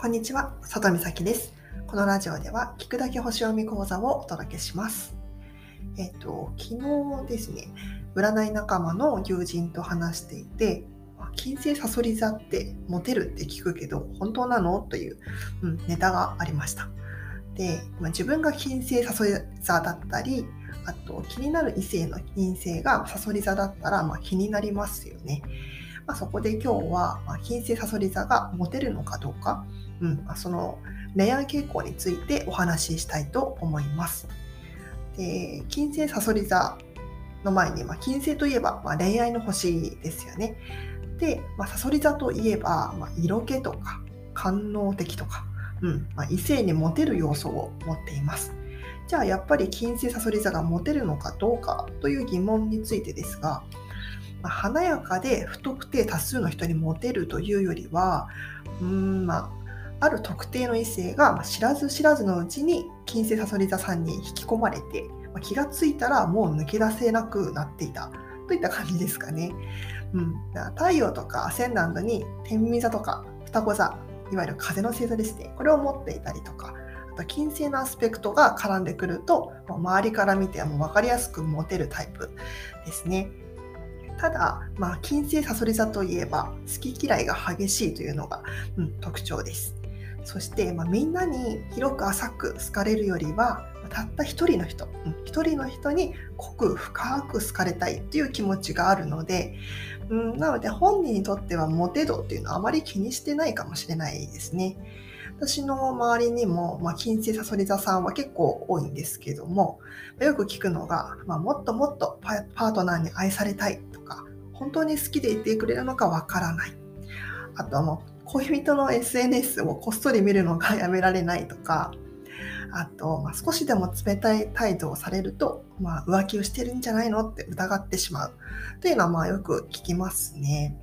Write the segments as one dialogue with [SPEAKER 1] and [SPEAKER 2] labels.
[SPEAKER 1] こんにちは、里美咲です。このラジオでは聞くだけ星読み講座をお届けします。えっ、と、昨日ですね、占い仲間の友人と話していて、金星サソリ座ってモテるって聞くけど、本当なの？という、うん、ネタがありました。で、ま、自分が金星サソリ座だったり、あと気になる異性の金星がサソリ座だったら、まあ、気になりますよね。まあ、そこで今日は、ま、金星サソリ座がモテるのかどうか、うんまあ、その恋愛傾向についてお話ししたいと思います。で金星サソリ座の前に、まあ、金星といえば、まあ、恋愛の星ですよね。で、まあ、サソリ座といえば、まあ、色気とか官能的とか、うんまあ、異性にモテる要素を持っています。じゃあやっぱり金星サソリ座がモテるのかどうかという疑問についてですが、まあ、華やかで不特定多数の人にモテるというよりはうんまあある特定の異性が知らず知らずのうちに金星サソリ座さんに引き込まれてまあ気がついたらもう抜け出せなくなっていたといった感じですかね。うん、太陽とかアセンダントに天秤座とか双子座いわゆる風の星座ですねこれを持っていたりとかあと金星のアスペクトが絡んでくると周りから見ても分かりやすくモテるタイプですね。ただ、まあ、金星サソリ座といえば好き嫌いが激しいというのが、うん、特徴です。そして、まあ、みんなに広く浅く好かれるよりはたった一人の人一、人の人に濃く深く好かれたいという気持ちがあるので、うん、なので本人にとってはモテ度っていうのはあまり気にしてないかもしれないですね。私の周りにも、まあ、金星サソリ座さんは結構多いんですけども、よく聞くのが、まあ、もっともっとパートナーに愛されたいとか、本当に好きでいてくれるのかわからない。あとはもう恋人の SNS をこっそり見るのがやめられないとか、あと、まあ、少しでも冷たい態度をされると、まあ、浮気をしてるんじゃないのって疑ってしまうというのはまあよく聞きますね。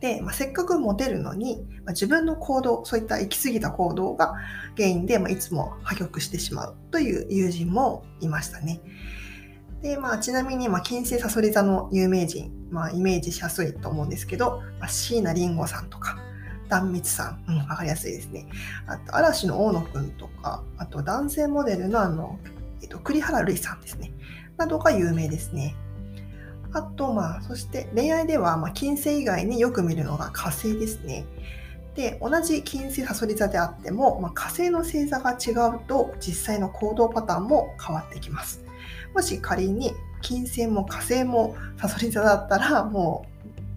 [SPEAKER 1] で、まあ、せっかくモテるのに、まあ、自分の行動、そういった行き過ぎた行動が原因で、まあ、いつも破局してしまうという友人もいましたね。で、まあ、ちなみに、まあ、金星サソリ座の有名人、まあ、イメージしやすいと思うんですけど、まあ、椎名林檎さんとか、壇蜜さん、うん、わかりやすいですね。あと、嵐の大野くんとか、あと男性モデルのあの、えっと、栗原類さんですね。などが有名ですね。あと、まあ、そして恋愛では、まあ、金星以外によく見るのが火星ですね。で、同じ金星サソリ座であっても、まあ、火星の星座が違うと、実際の行動パターンも変わってきます。もし仮に金星も火星もサソリ座だったら、もう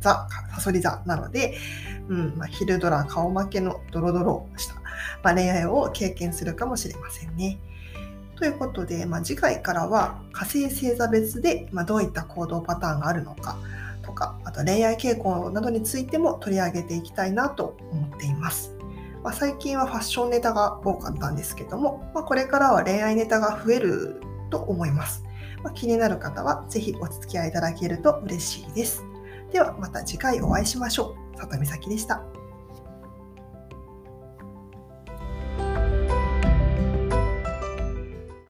[SPEAKER 1] ザ・サソリ座なので、うんまあ、昼ドラ顔負けのドロドロした、まあ、恋愛を経験するかもしれませんね。ということで、まあ、次回からは火星星座別で、まあ、どういった行動パターンがあるのかとか、あと恋愛傾向などについても取り上げていきたいなと思っています。まあ、最近はファッションネタが多かったんですけども、ま、これからは恋愛ネタが増えると思います。ま、気になる方はぜひお付き合いいただけると嬉しいです。ではまた次回お会いしましょう。里美咲でした。